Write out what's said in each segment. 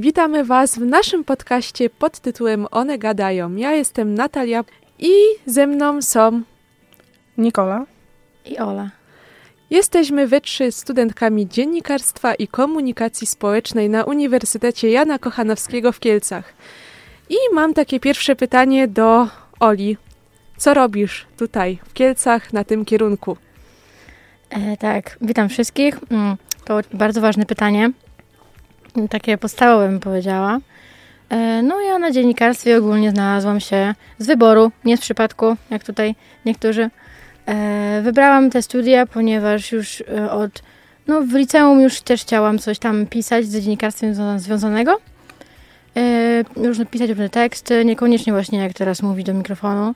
Witamy Was w naszym podcaście pod tytułem One Gadają. Ja jestem Natalia i ze mną są Nikola i Ola. Jesteśmy we trzy studentkami dziennikarstwa i komunikacji społecznej na Uniwersytecie Jana Kochanowskiego w Kielcach. I mam takie pierwsze pytanie do Oli. Co robisz tutaj w Kielcach na tym kierunku? E, tak, witam wszystkich. Mm, to bardzo ważne pytanie. Takie podstawowe bym powiedziała. E, no ja na dziennikarstwie ogólnie znalazłam się z wyboru, nie z przypadku, jak tutaj niektórzy. E, wybrałam te studia, ponieważ już e, od, no w liceum już też chciałam coś tam pisać z dziennikarstwem związanego. Już napisać różne teksty, niekoniecznie właśnie jak teraz mówić do mikrofonu,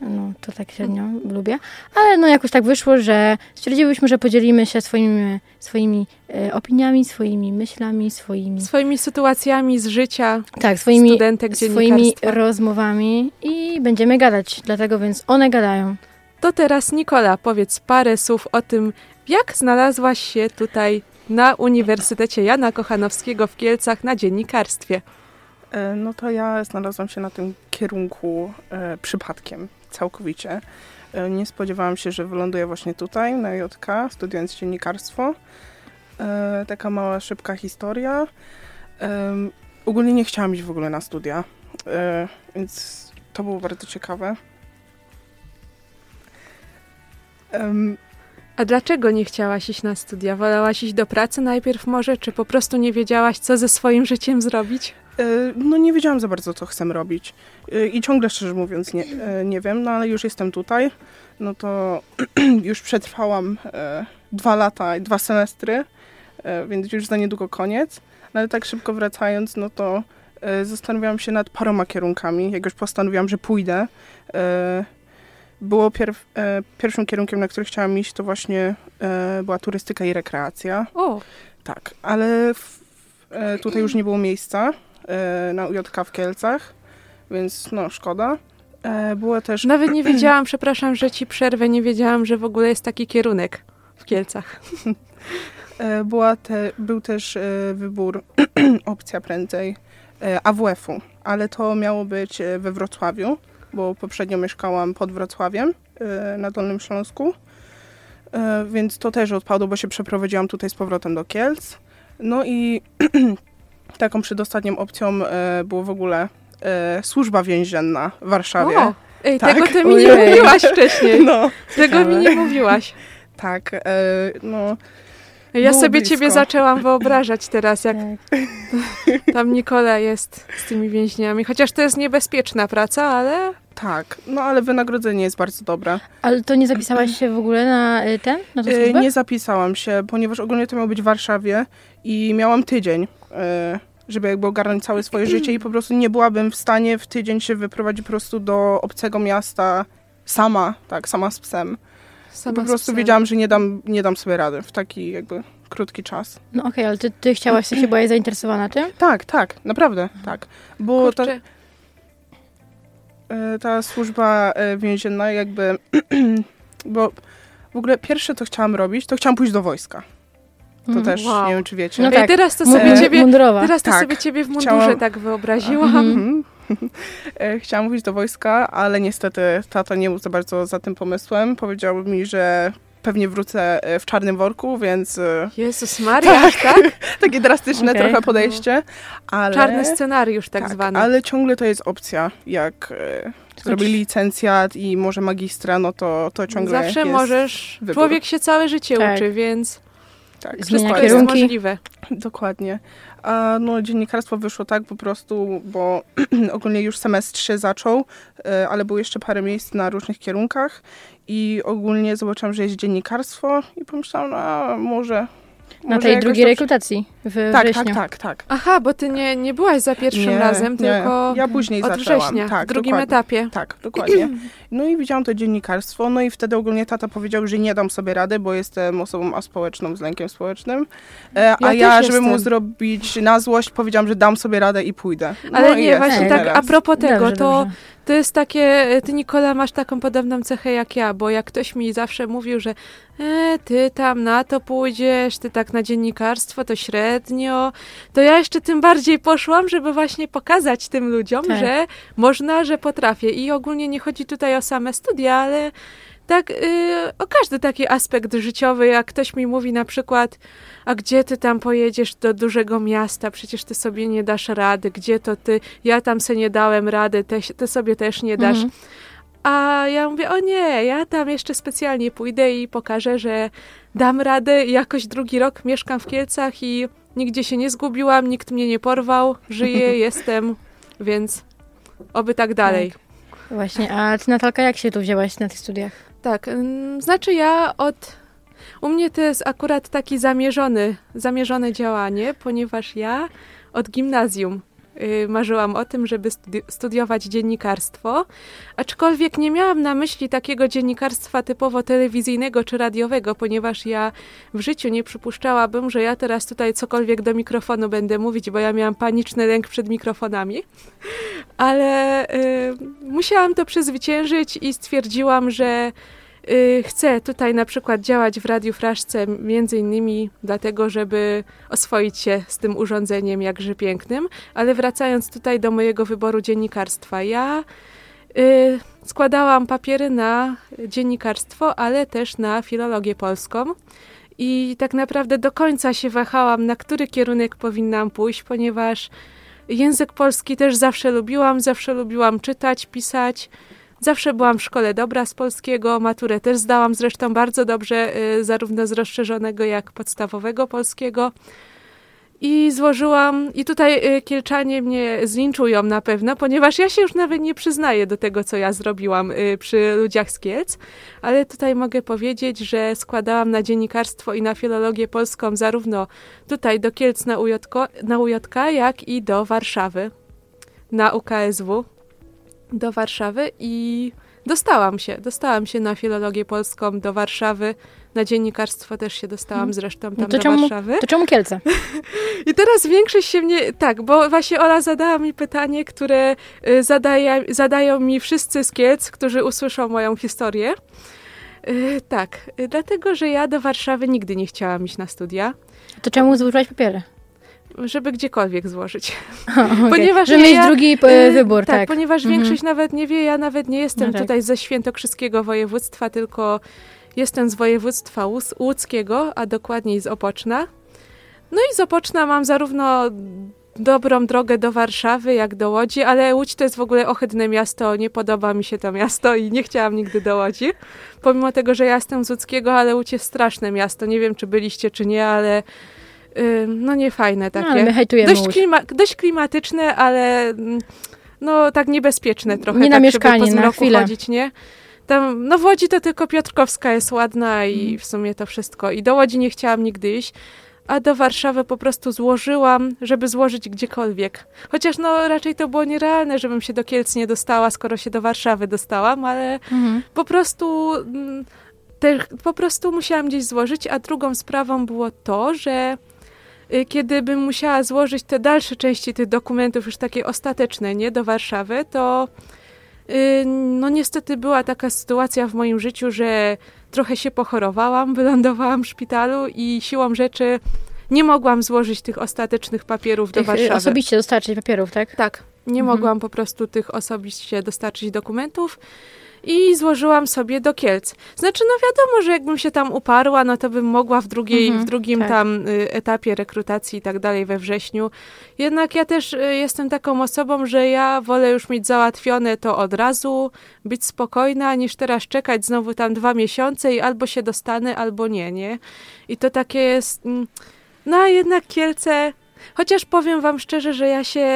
no, to tak średnio lubię. Ale no jakoś tak wyszło, że stwierdziłyśmy, że podzielimy się swoimi, swoimi e, opiniami, swoimi myślami, swoimi... Swoimi sytuacjami z życia tak, swoimi, studentek swoimi rozmowami i będziemy gadać. Dlatego więc one gadają. To teraz Nikola, powiedz parę słów o tym, jak znalazłaś się tutaj na Uniwersytecie Jana Kochanowskiego w Kielcach na dziennikarstwie. E, no to ja znalazłam się na tym kierunku e, przypadkiem całkowicie. E, nie spodziewałam się, że wyląduję właśnie tutaj, na JK, studiując dziennikarstwo. E, taka mała, szybka historia. E, ogólnie nie chciałam iść w ogóle na studia, więc to było bardzo ciekawe. A dlaczego nie chciałaś iść na studia? Wolałaś iść do pracy najpierw może, czy po prostu nie wiedziałaś, co ze swoim życiem zrobić? E, no nie wiedziałam za bardzo, co chcę robić. E, I ciągle, szczerze mówiąc, nie, e, nie wiem, no ale już jestem tutaj. No to już przetrwałam dwa lata i dwa semestry, więc już za niedługo koniec. No ale tak szybko wracając, no to zastanawiałam się nad paroma kierunkami. Jak już postanowiłam, że pójdę, było pierw, pierwszym kierunkiem, na który chciałam iść, to właśnie była turystyka i rekreacja. O! Tak, ale w, tutaj już nie było miejsca. E, na UJK w Kielcach, więc no szkoda. E, było też... Nawet nie wiedziałam, przepraszam, że ci przerwę, nie wiedziałam, że w ogóle jest taki kierunek w Kielcach. E, była te, był też wybór, opcja prędzej, AWF-u, ale to miało być we Wrocławiu, bo poprzednio mieszkałam pod Wrocławiem na Dolnym Śląsku, więc to też odpadło, bo się przeprowadziłam tutaj z powrotem do Kielc. No i taką przedostatnią opcją e, było w ogóle e, służba więzienna w Warszawie. O, ej, tak? tego ty mi nie mówiłaś wcześniej. No, tego mi nie mówiłaś. Tak, e, no... Ja sobie blisko. ciebie zaczęłam wyobrażać teraz, jak tak. tam Nikola jest z tymi więźniami. Chociaż to jest niebezpieczna praca, ale... Tak, no ale wynagrodzenie jest bardzo dobre. Ale to nie zapisałaś się w ogóle na ten, na tę służbę? Nie zapisałam się, ponieważ ogólnie to miało być w Warszawie i miałam tydzień. E, żeby jakby ogarnąć całe swoje życie i po prostu nie byłabym w stanie w tydzień się wyprowadzić po prostu do obcego miasta sama, tak, sama z psem. Sama po prostu wiedziałam, że nie dam, nie dam sobie rady w taki jakby krótki czas. No okej, okay, ale ty, ty chciałaś, się byłaś zainteresowana tym? Tak, tak, naprawdę, tak. Bo ta, e, ta służba e, więzienna jakby, bo w ogóle pierwsze, co chciałam robić, to chciałam pójść do wojska. To mm, też wow. nie wiem, czy wiecie. No tak, teraz to sobie ciebie, teraz to tak. sobie ciebie w mundurze Chciałam... tak wyobraziłam. Mhm. E, chciałam mówić do wojska, ale niestety tata nie był za bardzo za tym pomysłem. Powiedział mi, że pewnie wrócę e, w czarnym worku, więc... E, Jezus Maria, tak? tak? Takie drastyczne okay. trochę podejście, ale... Czarny scenariusz tak, tak zwany. ale ciągle to jest opcja, jak zrobi licencjat i może magistra, no to, to ciągle Zawsze jest możesz. Wybór. Człowiek się całe życie tak. uczy, więc tak, Zmienia wszystko kierunki. jest możliwe. Dokładnie. A no, dziennikarstwo wyszło tak po prostu, bo ogólnie już semestr się zaczął, e, ale było jeszcze parę miejsc na różnych kierunkach i ogólnie zobaczyłam, że jest dziennikarstwo i pomyślałam, no może na tej drugiej to... rekrutacji w tak, wrześniu. Tak, tak, tak. Aha, bo ty nie, nie byłaś za pierwszym nie, razem, nie. tylko ja później od zaczęłam. września, tak, w drugim dokładnie. etapie. Tak, dokładnie. No i widziałam to dziennikarstwo, no i wtedy ogólnie tata powiedział, że nie dam sobie rady, bo jestem osobą aspołeczną z lękiem społecznym. E, a ja, żeby mu zrobić na złość, powiedziałam, że dam sobie radę i pójdę. No Ale nie, właśnie tak a propos tego, dobrze, to dobrze. To jest takie, ty Nikola masz taką podobną cechę jak ja, bo jak ktoś mi zawsze mówił, że e, ty tam na to pójdziesz, ty tak na dziennikarstwo to średnio, bezpośrednio, to ja jeszcze tym bardziej poszłam, żeby właśnie pokazać tym ludziom, Tak. że można, że potrafię. I ogólnie nie chodzi tutaj o same studia, ale tak y, o każdy taki aspekt życiowy, jak ktoś mi mówi na przykład, a gdzie ty tam pojedziesz do dużego miasta, przecież ty sobie nie dasz rady, gdzie to ty, ja tam se nie dałem rady, ty, ty sobie też nie dasz. Mhm. A ja mówię, o nie, ja tam jeszcze specjalnie pójdę i pokażę, że dam radę i jakoś drugi rok mieszkam w Kielcach i nigdzie się nie zgubiłam, nikt mnie nie porwał, żyję, jestem, więc oby tak dalej. Właśnie, a ty Natalka, jak się tu wzięłaś na tych studiach? Tak, ym, znaczy ja od. U mnie to jest akurat taki zamierzony, zamierzone działanie, ponieważ ja od gimnazjum marzyłam o tym, żeby studi- studiować dziennikarstwo, aczkolwiek nie miałam na myśli takiego dziennikarstwa typowo telewizyjnego czy radiowego, ponieważ ja w życiu nie przypuszczałabym, że ja teraz tutaj cokolwiek do mikrofonu będę mówić, bo ja miałam paniczny lęk przed mikrofonami. Ale y, musiałam to przezwyciężyć i stwierdziłam, że y, chcę tutaj na przykład działać w Radiu Fraszce, między innymi dlatego, żeby oswoić się z tym urządzeniem jakże pięknym, ale wracając tutaj do mojego wyboru dziennikarstwa, ja y, składałam papiery na dziennikarstwo, ale też na filologię polską. I tak naprawdę do końca się wahałam, na który kierunek powinnam pójść, ponieważ Język polski też zawsze lubiłam, zawsze lubiłam czytać, pisać. Zawsze byłam w szkole dobra z polskiego, maturę też zdałam zresztą bardzo dobrze, y, zarówno z rozszerzonego jak podstawowego polskiego. I złożyłam, i tutaj y, Kielczanie mnie zlinczują na pewno, ponieważ ja się już nawet nie przyznaję do tego, co ja zrobiłam y, przy ludziach z Kielc, ale tutaj mogę powiedzieć, że składałam na dziennikarstwo i na filologię polską zarówno tutaj do Kielc na, UJK, na UJK, jak i do Warszawy, na UKSW, do Warszawy i dostałam się, dostałam się na filologię polską do Warszawy, na dziennikarstwo też się dostałam zresztą tam No to do czemu- Warszawy. To czemu Kielce? I teraz większość się mnie, tak, bo właśnie Ola zadała mi pytanie, które y, zadaje, zadają mi wszyscy z Kielc, którzy usłyszą moją historię. Y, tak, y, dlatego, że ja do Warszawy nigdy nie chciałam iść na studia, To czemu złożyłaś papiery? Żeby gdziekolwiek złożyć. Okay. Ponieważ Żeby mieć ja- drugi Y, e, wybór, tak, tak. ponieważ Mhm. większość nawet nie wie, ja nawet nie jestem No tak. tutaj ze świętokrzyskiego województwa, tylko jestem z województwa łódz- łódzkiego, a dokładniej z Opoczna. No i z Opoczna mam zarówno dobrą drogę do Warszawy, jak do Łodzi, ale Łódź to jest w ogóle ohydne miasto, nie podoba mi się to miasto i nie chciałam nigdy do Łodzi. Pomimo tego, że ja jestem z Łódzkiego, ale Łódź jest straszne miasto. Nie wiem, czy byliście, czy nie, ale y, no nie fajne takie. No, my dość, klima, dość klimatyczne, ale mm, no tak niebezpieczne trochę. Nie na tak, mieszkanie, żeby po na chwilę. chodzić, nie? Tam, no w Łodzi to tylko Piotrkowska jest ładna i Mhm. w sumie to wszystko. I do Łodzi nie chciałam nigdy iść, a do Warszawy po prostu złożyłam, żeby złożyć gdziekolwiek. Chociaż no raczej to było nierealne, żebym się do Kielc nie dostała, skoro się do Warszawy dostałam, ale Mhm. po prostu mm, te, po prostu musiałam gdzieś złożyć, a drugą sprawą było to, że y, kiedy bym musiała złożyć te dalsze części tych dokumentów, już takie ostateczne, nie, do Warszawy, to y, no niestety była taka sytuacja w moim życiu, że trochę się pochorowałam, wylądowałam w szpitalu i siłą rzeczy nie mogłam złożyć tych ostatecznych papierów do Tych, e, Warszawy. osobiście dostarczyć papierów, tak? Tak, nie Mhm. mogłam po prostu tych osobiście dostarczyć dokumentów i złożyłam sobie do Kielc. Znaczy, no wiadomo, że jakbym się tam uparła, no to bym mogła w, drugiej, Mhm, w drugim tak. tam y, etapie rekrutacji i tak dalej we wrześniu. Jednak ja też y, jestem taką osobą, że ja wolę już mieć załatwione to od razu, być spokojna, niż teraz czekać znowu tam dwa miesiące i albo się dostanę, albo nie, nie? I to takie jest... mm, No a jednak Kielce... Chociaż powiem wam szczerze, że ja się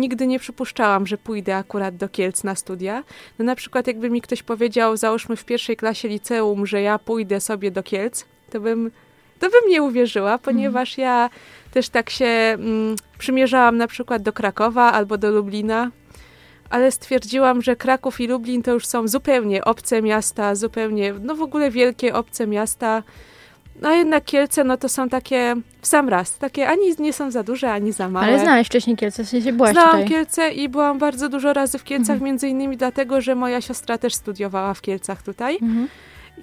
nigdy nie przypuszczałam, że pójdę akurat do Kielc na studia. No na przykład jakby mi ktoś powiedział, załóżmy w pierwszej klasie liceum, że ja pójdę sobie do Kielc, to bym, to bym nie uwierzyła, ponieważ ja też tak się mm, przymierzałam na przykład do Krakowa albo do Lublina, ale stwierdziłam, że Kraków i Lublin to już są zupełnie obce miasta, zupełnie, no w ogóle wielkie obce miasta. No jednak Kielce, no to są takie w sam raz, takie ani nie są za duże, ani za małe. Ale znałeś wcześniej Kielce, w sensie byłaś Znałam tutaj. Kielce i byłam bardzo dużo razy w Kielcach, Mhm. między innymi dlatego, że moja siostra też studiowała w Kielcach tutaj. Mhm.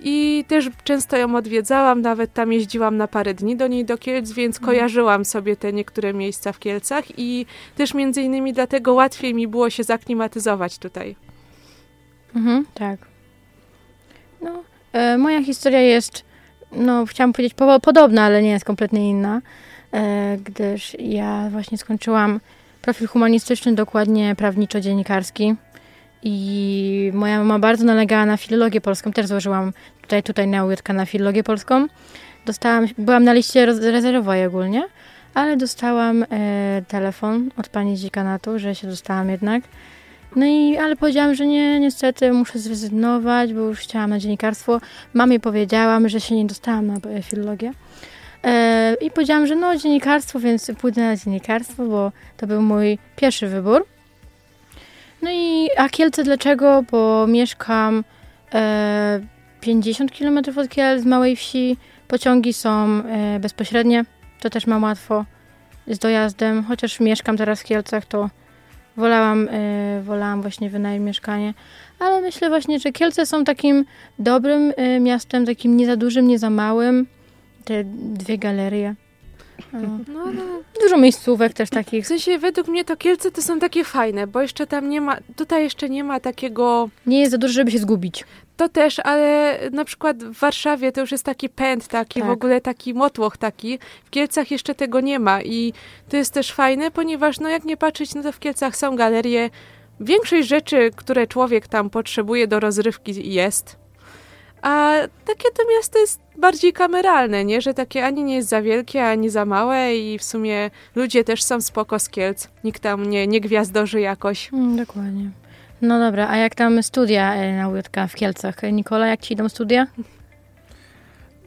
i też często ją odwiedzałam, nawet tam jeździłam na parę dni do niej do Kielc, więc Mhm. kojarzyłam sobie te niektóre miejsca w Kielcach i też między innymi dlatego łatwiej mi było się zaklimatyzować tutaj. Mhm, tak. No, e, moja historia jest, no chciałam powiedzieć po, podobna, ale nie jest kompletnie inna, e, gdyż ja właśnie skończyłam profil humanistyczny, dokładnie prawniczo-dziennikarski i moja mama bardzo nalegała na filologię polską, też złożyłam tutaj, tutaj na UJK na filologię polską. Dostałam, byłam na liście rezerwowej ogólnie, ale dostałam e, telefon od pani z dziekanatu, że się dostałam jednak. No i, ale powiedziałam, że nie, niestety muszę zrezygnować, bo już chciałam na dziennikarstwo. Mamie powiedziałam, że się nie dostałam na e, filologię. E, I powiedziałam, że no dziennikarstwo, więc pójdę na dziennikarstwo, bo to był mój pierwszy wybór. No i a Kielce dlaczego? Bo mieszkam e, 50 km od Kielc, z małej wsi. Pociągi są e, bezpośrednie, to też mam łatwo z dojazdem. Chociaż mieszkam teraz w Kielcach, to wolałam, e, wolałam właśnie wynająć mieszkanie. Ale myślę właśnie, że Kielce są takim dobrym e, miastem, takim nie za dużym, nie za małym. Te dwie galerie. No. No. Dużo miejscówek też W takich. sensie według mnie to Kielce to są takie fajne, bo jeszcze tam nie ma, tutaj jeszcze nie ma takiego Nie jest za dużo, żeby się zgubić. To też, ale na przykład w Warszawie to już jest taki pęd, taki Tak. w ogóle taki motłoch taki. W Kielcach jeszcze tego nie ma i to jest też fajne, ponieważ no jak nie patrzeć, no to w Kielcach są galerie. Większość rzeczy, które człowiek tam potrzebuje do rozrywki jest. A takie to miasto jest bardziej kameralne, nie? Że takie ani nie jest za wielkie, ani za małe i w sumie ludzie też są spoko z Kielc. Nikt tam nie, nie gwiazdorzy jakoś. Mm, dokładnie. No dobra, a jak tam studia e, na UJK w Kielcach? Nikola, jak ci idą studia?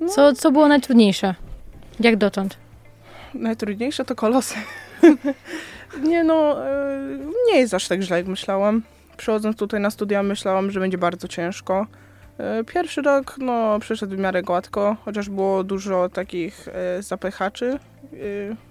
No. Co, co było najtrudniejsze? Jak dotąd? Najtrudniejsze to kolosy. nie no, e, nie jest aż tak źle, jak myślałam. Przychodząc tutaj na studia, myślałam, że będzie bardzo ciężko. E, Pierwszy rok, no, przeszedł w miarę gładko, chociaż było dużo takich e, zapychaczy, e,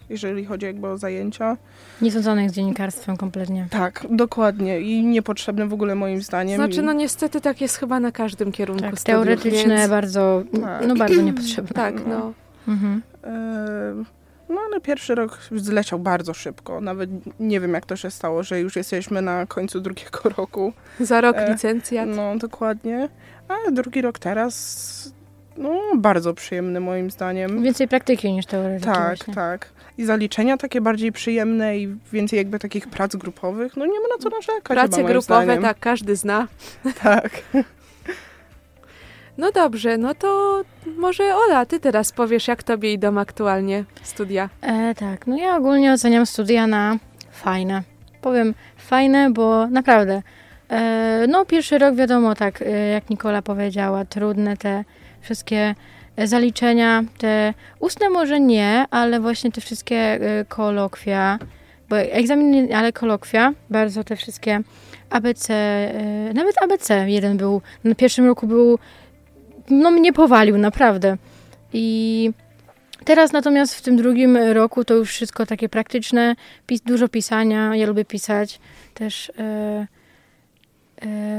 jeżeli chodzi jakby o zajęcia. Nie związanych z dziennikarstwem kompletnie. Tak, dokładnie i niepotrzebne w ogóle moim zdaniem. Znaczy, no niestety tak jest chyba na każdym kierunku Tak, studiów, teoretyczne, więc... bardzo, Tak. no bardzo niepotrzebne. Tak, no. Mhm. E, No ale pierwszy rok zleciał bardzo szybko. Nawet nie wiem, jak to się stało, że już jesteśmy na końcu drugiego roku. Za rok E, licencjat. No, dokładnie. A drugi rok teraz, no, bardzo przyjemny moim zdaniem. Więcej praktyki niż teoretyki Tak, właśnie. tak. I zaliczenia takie bardziej przyjemne i więcej jakby takich prac grupowych. No nie ma na co narzekać Prace chyba, grupowe, zdaniem. tak, każdy zna. Tak. No dobrze, no to może Ola, ty teraz powiesz, jak tobie idą aktualnie studia. E, tak, no ja ogólnie oceniam studia na fajne. Powiem fajne, bo naprawdę. E, no pierwszy rok wiadomo, tak e, jak Nikola powiedziała, trudne te wszystkie e, zaliczenia, te ustne może nie, ale właśnie te wszystkie kolokwia, bo egzaminy, ale kolokwia, bardzo te wszystkie ABC, nawet ABC jeden był, na pierwszym roku był, no mnie powalił, naprawdę. I Teraz natomiast w tym drugim roku to już wszystko takie praktyczne, pis, dużo pisania, ja lubię pisać też e,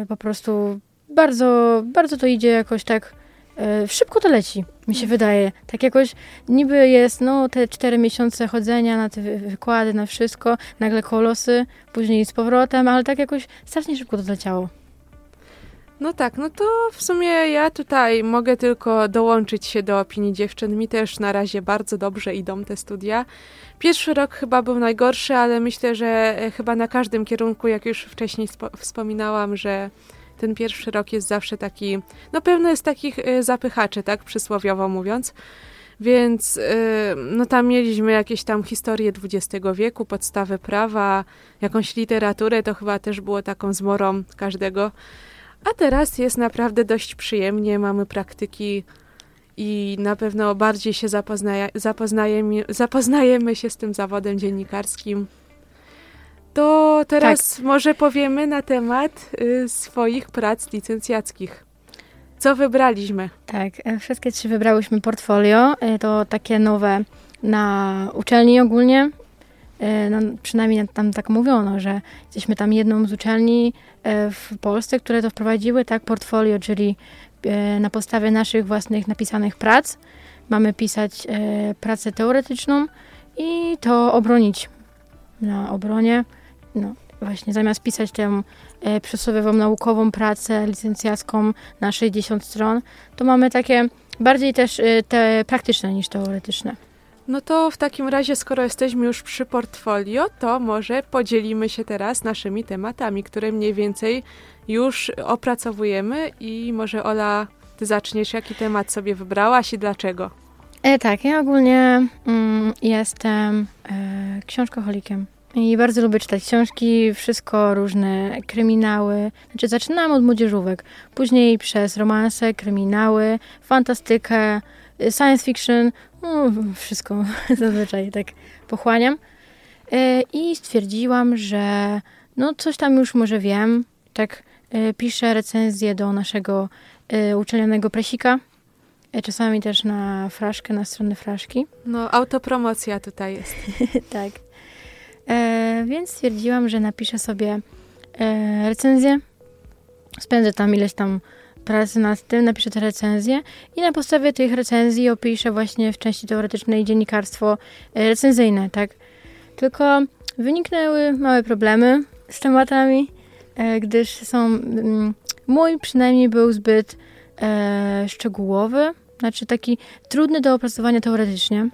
po prostu bardzo, bardzo to idzie jakoś tak e, szybko to leci, mi się wydaje. Tak jakoś niby jest no te cztery miesiące chodzenia na te wy- wykłady, na wszystko, nagle kolosy, później z powrotem, ale tak jakoś strasznie szybko to leciało. No tak, no to w sumie ja tutaj mogę tylko dołączyć się do opinii dziewczyn. Mi też na razie bardzo dobrze idą te studia. Pierwszy rok chyba był najgorszy, ale myślę, że e, chyba na każdym kierunku, jak już wcześniej spo- wspominałam, że ten pierwszy rok jest zawsze taki, no pełno jest takich e, zapychaczy, tak, przysłowiowo mówiąc. Więc e, no tam mieliśmy jakieś tam historie XX wieku, podstawy prawa, jakąś literaturę, to chyba też było taką zmorą każdego. A teraz jest naprawdę dość przyjemnie, mamy praktyki i na pewno bardziej się zapoznaje, zapoznajemy, zapoznajemy się z tym zawodem dziennikarskim. To teraz może powiemy na temat y, swoich prac licencjackich. Co wybraliśmy? Tak, e, wszystkie trzy wybrałyśmy portfolio. E, To takie nowe na uczelni ogólnie. E, No, przynajmniej tam tak mówiono, że jesteśmy tam jedną z uczelni e, w Polsce, które to wprowadziły, tak, portfolio, czyli e, na podstawie naszych własnych napisanych prac mamy pisać pracę teoretyczną i to obronić na obronie. No, właśnie zamiast pisać tę przysłowiową naukową pracę licencjacką na 60 stron, to mamy takie bardziej też te praktyczne niż teoretyczne. No to w takim razie, skoro jesteśmy już przy portfolio, to może podzielimy się teraz naszymi tematami, które mniej więcej już opracowujemy i może Ola, ty zaczniesz, jaki temat sobie wybrałaś i dlaczego? E, tak, ja ogólnie mm, jestem e, książkoholikiem i bardzo lubię czytać książki, wszystko różne, kryminały. Znaczy zaczynałam od młodzieżówek, później przez romanse, kryminały, fantastykę, science fiction, no, wszystko zazwyczaj tak pochłaniam. E, I stwierdziłam, że no coś tam już może wiem, tak e, piszę recenzję do naszego e, uczelnianego presika, czasami też na fraszkę, na stronę fraszki. No, autopromocja tutaj jest. tak. E, więc stwierdziłam, że napiszę sobie e, recenzję. Spędzę tam ileś tam pracy nad tym, napiszę te recenzje i na podstawie tych recenzji opiszę właśnie w części teoretycznej dziennikarstwo e, recenzyjne, tak. Tylko wyniknęły małe problemy z tematami, e, gdyż są, mm, mój przynajmniej był zbyt e, szczegółowy, znaczy taki trudny do opracowania teoretycznie.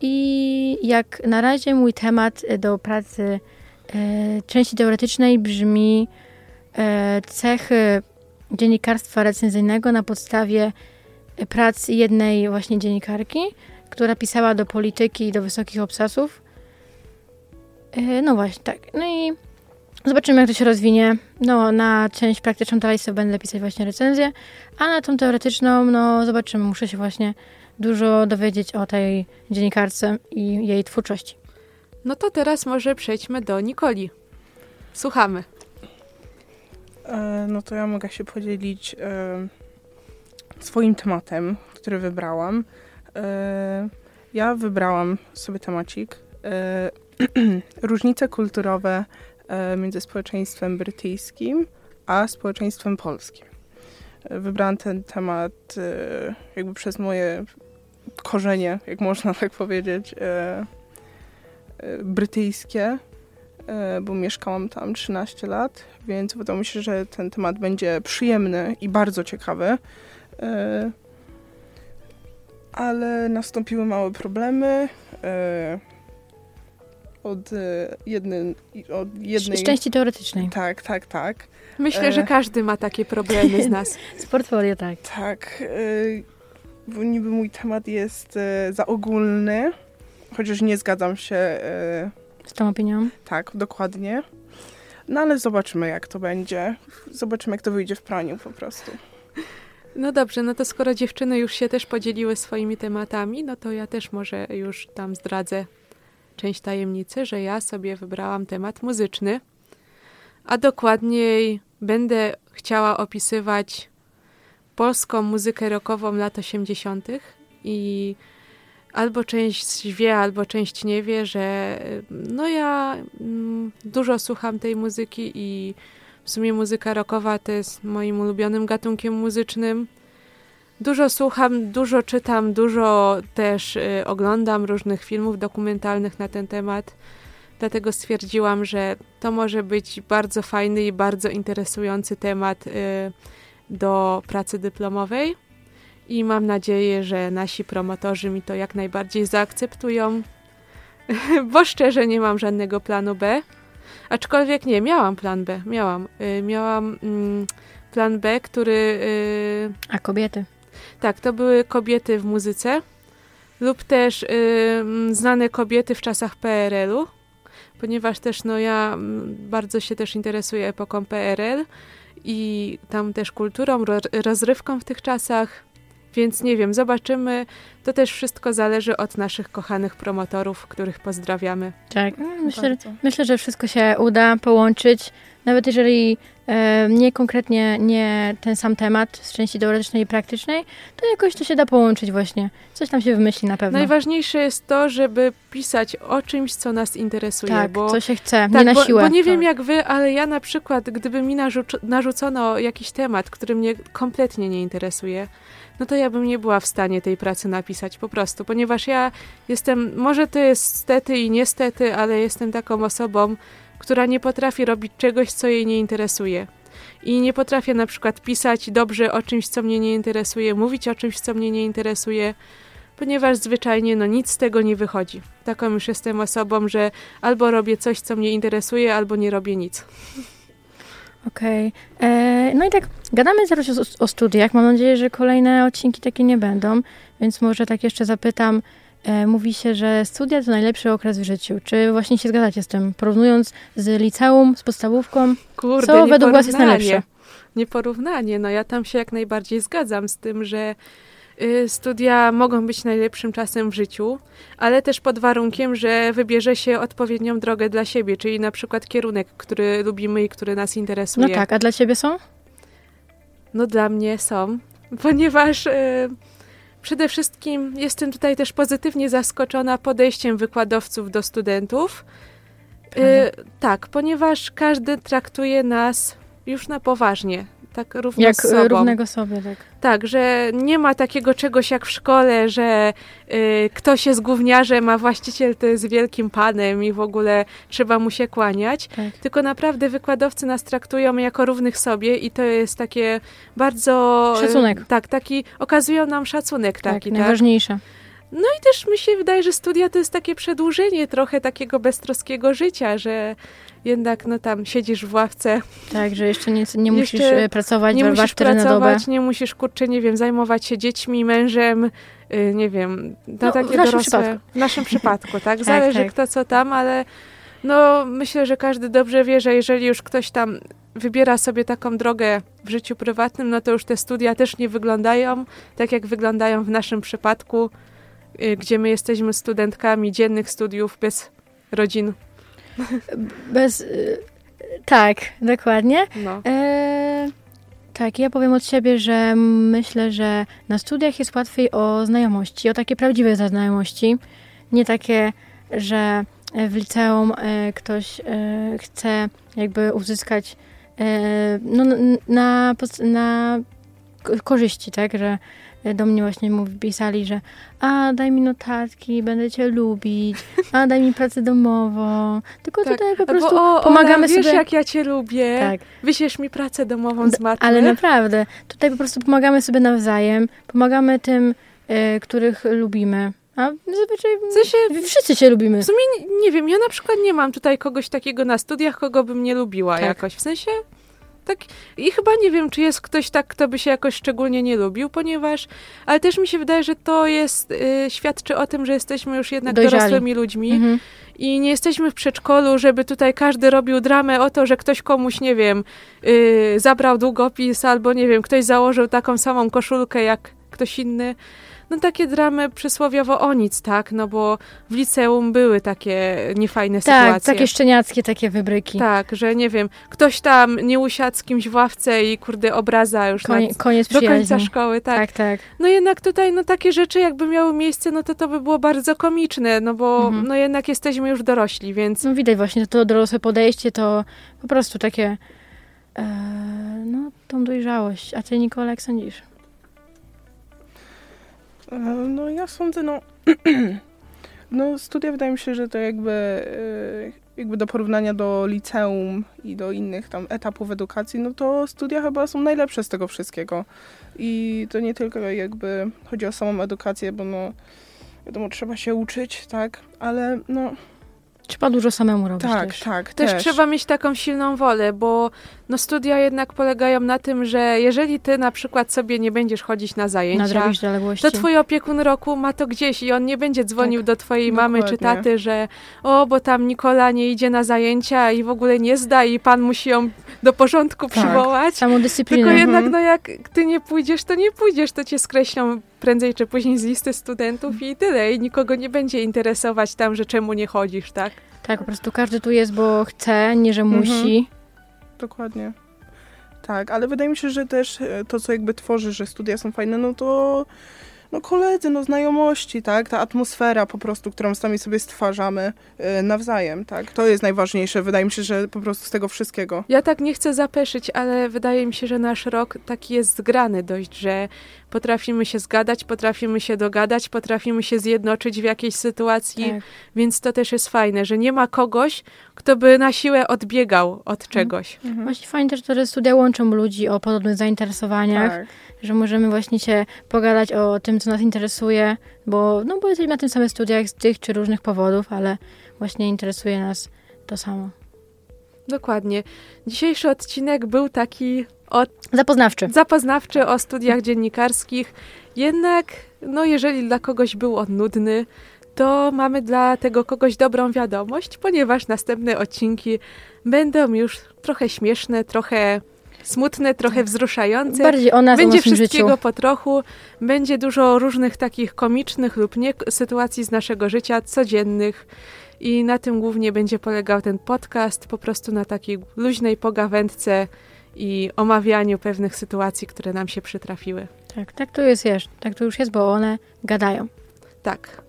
I jak na razie mój temat do pracy części teoretycznej brzmi cechy dziennikarstwa recenzyjnego na podstawie prac jednej właśnie dziennikarki, która pisała do polityki i do wysokich obsasów. E, no właśnie, tak. No i zobaczymy, jak to się rozwinie. No, na część praktyczną dalej sobie będę pisać właśnie recenzję, a na tą teoretyczną, no zobaczymy. Muszę się właśnie dużo dowiedzieć o tej dziennikarce i jej twórczości. No to teraz może przejdźmy do Nikoli. Słuchamy. E, no to ja mogę się podzielić e, swoim tematem, który wybrałam. E, ja wybrałam sobie temacik różnice kulturowe między społeczeństwem brytyjskim a społeczeństwem polskim. Wybrałam ten temat jakby przez moje korzenie, jak można tak powiedzieć, brytyjskie, bo mieszkałam tam 13 lat, więc wydaje mi się, że ten temat będzie przyjemny i bardzo ciekawy. E, Ale nastąpiły małe problemy. e, Od, e, jednej, od jednej. Z części teoretycznej. Tak, tak, tak. Myślę, E. że każdy ma takie problemy z nas. Z portfolio, tak. Tak, bo niby mój temat jest za ogólny, chociaż nie zgadzam się Z tą opinią. tak dokładnie. No ale zobaczymy, jak to będzie. Zobaczymy, jak to wyjdzie w praniu po prostu. No dobrze, no to skoro dziewczyny już się też podzieliły swoimi tematami, no to ja też może już tam zdradzę część tajemnicy, że ja sobie wybrałam temat muzyczny, a dokładniej będę chciała opisywać polską muzykę rockową lat 80. i albo część wie, albo część nie wie, że no ja mm, dużo słucham tej muzyki i w sumie muzyka rockowa to jest moim ulubionym gatunkiem muzycznym. Dużo słucham, dużo czytam, dużo też y, oglądam różnych filmów dokumentalnych na ten temat. Dlatego stwierdziłam, że to może być bardzo fajny i bardzo interesujący temat y, do pracy dyplomowej. I mam nadzieję, że nasi promotorzy mi to jak najbardziej zaakceptują, bo szczerze nie mam żadnego planu B. Aczkolwiek nie, miałam plan B, miałam. Y, miałam mm, plan B, który y, A kobiety? tak, to były kobiety w muzyce lub też y, mm, znane kobiety w czasach PRL-u, ponieważ też no ja mm, bardzo się też interesuję epoką PRL i tam też kulturą, ro, rozrywką w tych czasach, więc nie wiem, zobaczymy. To też wszystko zależy od naszych kochanych promotorów, których pozdrawiamy. Tak. Myślę, Bardzo. myślę, że wszystko się uda połączyć. Nawet jeżeli e, nie konkretnie nie ten sam temat z części teoretycznej i praktycznej, to jakoś to się da połączyć właśnie. Coś tam się wymyśli na pewno. Najważniejsze jest to, żeby pisać o czymś, co nas interesuje. tak, bo, co się chce, tak, nie na bo, siłę. Bo nie wiem jak wy, ale ja na przykład, gdyby mi narzuc- narzucono jakiś temat, który mnie kompletnie nie interesuje, no to ja bym nie była w stanie tej pracy napisać po prostu, ponieważ ja jestem, może to jest stety i niestety, ale jestem taką osobą, która nie potrafi robić czegoś, co jej nie interesuje. I nie potrafię na przykład pisać dobrze o czymś, co mnie nie interesuje, mówić o czymś, co mnie nie interesuje, ponieważ zwyczajnie no nic z tego nie wychodzi. Taką już jestem osobą, że albo robię coś, co mnie interesuje, albo nie robię nic. Okej. E, No i tak, gadamy zaraz o, o studiach. Mam nadzieję, że kolejne odcinki takie nie będą, więc może tak jeszcze zapytam. E, mówi się, że studia to najlepszy okres w życiu. Czy właśnie się zgadzacie z tym? Porównując z liceum, z podstawówką, Kurde, co według was jest najlepsze? Nieporównanie. No ja tam się jak najbardziej zgadzam z tym, że y, studia mogą być najlepszym czasem w życiu, ale też pod warunkiem, że wybierze się odpowiednią drogę dla siebie, czyli na przykład kierunek, który lubimy i który nas interesuje. No tak, a dla ciebie są? No dla mnie są, ponieważ y, przede wszystkim jestem tutaj też pozytywnie zaskoczona podejściem wykładowców do studentów. Y, Prawda. tak, ponieważ każdy traktuje nas już na poważnie, tak równo Jak z sobą. równego sobie, tak. Tak, że nie ma takiego czegoś jak w szkole, że y, ktoś jest gówniarzem, a właściciel to jest wielkim panem i w ogóle trzeba mu się kłaniać. tak. Tylko naprawdę wykładowcy nas traktują jako równych sobie i to jest takie bardzo... Szacunek. Tak, taki, okazują nam szacunek Tak, taki, tak. Najważniejsze. I też mi się wydaje, że studia to jest takie przedłużenie trochę takiego beztroskiego życia, że jednak no tam siedzisz w ławce, Tak, że jeszcze nie, nie musisz Jeszcze pracować, nie musisz pracować, nie musisz, kurczę, nie wiem, zajmować się dziećmi, mężem, y, nie wiem, na No, w takie naszym dorosłe... przypadku. W naszym przypadku, tak? Zależy tak. kto co tam, ale no myślę, że każdy dobrze wie, że jeżeli już ktoś tam wybiera sobie taką drogę w życiu prywatnym, no to już te studia też nie wyglądają tak, jak wyglądają w naszym przypadku, gdzie my jesteśmy studentkami dziennych studiów bez rodzin. Bez... y, Tak, dokładnie. No. E, tak, ja powiem od siebie, że myślę, że na studiach jest łatwiej o znajomości, o takie prawdziwe znajomości. Nie takie, że w liceum e, ktoś e, chce jakby uzyskać e, no, na, na korzyści, tak, że do mnie właśnie mówi, pisali, że a daj mi notatki, będę cię lubić, a daj mi pracę domową. Tylko Tak. tutaj po Albo, prostu o, pomagamy Ola, wiesz, sobie. jak ja cię lubię. Tak. Wyślesz mi pracę domową z matmy. Ale naprawdę, tutaj po prostu pomagamy sobie nawzajem, pomagamy tym, e, których lubimy. A zazwyczaj W sensie, wszyscy się lubimy. w sumie nie, nie wiem, ja na przykład nie mam tutaj kogoś takiego na studiach, kogo bym nie lubiła Tak. jakoś. W sensie, tak, i chyba nie wiem, czy jest ktoś tak, kto by się jakoś szczególnie nie lubił, ponieważ, ale też mi się wydaje, że to jest, y, świadczy o tym, że jesteśmy już jednak Dojrzali. dorosłymi ludźmi Mhm. i nie jesteśmy w przedszkolu, żeby tutaj każdy robił dramę o to, że ktoś komuś, nie wiem, y, zabrał długopis albo, nie wiem, ktoś założył taką samą koszulkę jak ktoś inny. No takie dramy przysłowiowo o nic, tak? No bo w liceum były takie niefajne Tak, sytuacje. takie szczeniackie takie wybryki. Tak, że nie wiem, ktoś tam nie usiadł z kimś w ławce i kurde obraza już Konie, na, koniec do końca przyjaźni. szkoły, tak. Tak, tak. No jednak tutaj no takie rzeczy jakby miały miejsce, no to to by było bardzo komiczne, no bo Mhm. no jednak jesteśmy już dorośli, więc No widać właśnie to dorosłe podejście, to po prostu takie e, no, tą dojrzałość. A ty, Nikola, jak sądzisz? E, No ja sądzę, no... no studia wydaje mi się, że to jakby, e, jakby do porównania do liceum i do innych tam etapów edukacji, no to studia chyba są najlepsze z tego wszystkiego. I to nie tylko jakby chodzi o samą edukację, bo no wiadomo, trzeba się uczyć, tak, ale no Trzeba dużo samemu robić tak, też. tak, też, też. trzeba mieć taką silną wolę, bo no studia jednak polegają na tym, że jeżeli ty na przykład sobie nie będziesz chodzić na zajęcia, to twój opiekun roku ma to gdzieś i on nie będzie dzwonił do twojej mamy czy dokładnie. taty, że o, bo tam Nikola nie idzie na zajęcia i w ogóle nie zda i pan musi ją do porządku Tak. przywołać. Samą dyscyplinę. Tylko jednak, Mhm. no jak ty nie pójdziesz, to nie pójdziesz, to cię skreślą prędzej czy później z listy studentów i tyle. I nikogo nie będzie interesować tam, że czemu nie chodzisz, tak? Tak, po prostu każdy tu jest, bo chce, nie, że Mhm. Dokładnie. Tak, ale wydaje mi się, że też e, to, co jakby tworzy, że studia są fajne, no to no koledzy, no znajomości, tak? Ta atmosfera po prostu, którą sami sobie stwarzamy e, nawzajem, tak? To jest najważniejsze. Wydaje mi się, że po prostu z tego wszystkiego. Ja tak nie chcę zapeszyć, ale wydaje mi się, że nasz rok taki jest zgrany dość, że potrafimy się zgadać, potrafimy się dogadać, potrafimy się zjednoczyć w jakiejś sytuacji, Tak. więc to też jest fajne, że nie ma kogoś, kto by na siłę odbiegał od czegoś. Właśnie fajnie też, to, że studia łączą ludzi o podobnych zainteresowaniach, Tak. że możemy właśnie się pogadać o tym, co nas interesuje, bo, no, bo jesteśmy na tym samych studiach z tych czy różnych powodów, ale właśnie interesuje nas to samo. Dokładnie. Dzisiejszy odcinek był taki od Zapoznawczy. zapoznawczy o studiach dziennikarskich. Jednak, no jeżeli dla kogoś był on nudny, to mamy dla tego kogoś dobrą wiadomość, ponieważ następne odcinki będą już trochę śmieszne, trochę smutne, trochę wzruszające. Bardziej o nas, Będzie o wszystkiego życiu. po trochu, będzie dużo różnych takich komicznych lub nie sytuacji z naszego życia codziennych. I na tym głównie będzie polegał ten podcast, po prostu na takiej luźnej pogawędce i omawianiu pewnych sytuacji, które nam się przytrafiły. Tak, tak to jest. Tak to już jest, bo one gadają. Tak,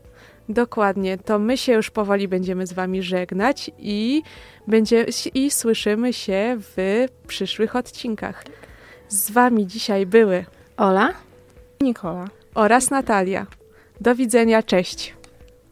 dokładnie. To my się już powoli będziemy z Wami żegnać i, będzie, i słyszymy się w przyszłych odcinkach. Z Wami dzisiaj były Ola? Nikola. oraz Natalia. Do widzenia, cześć.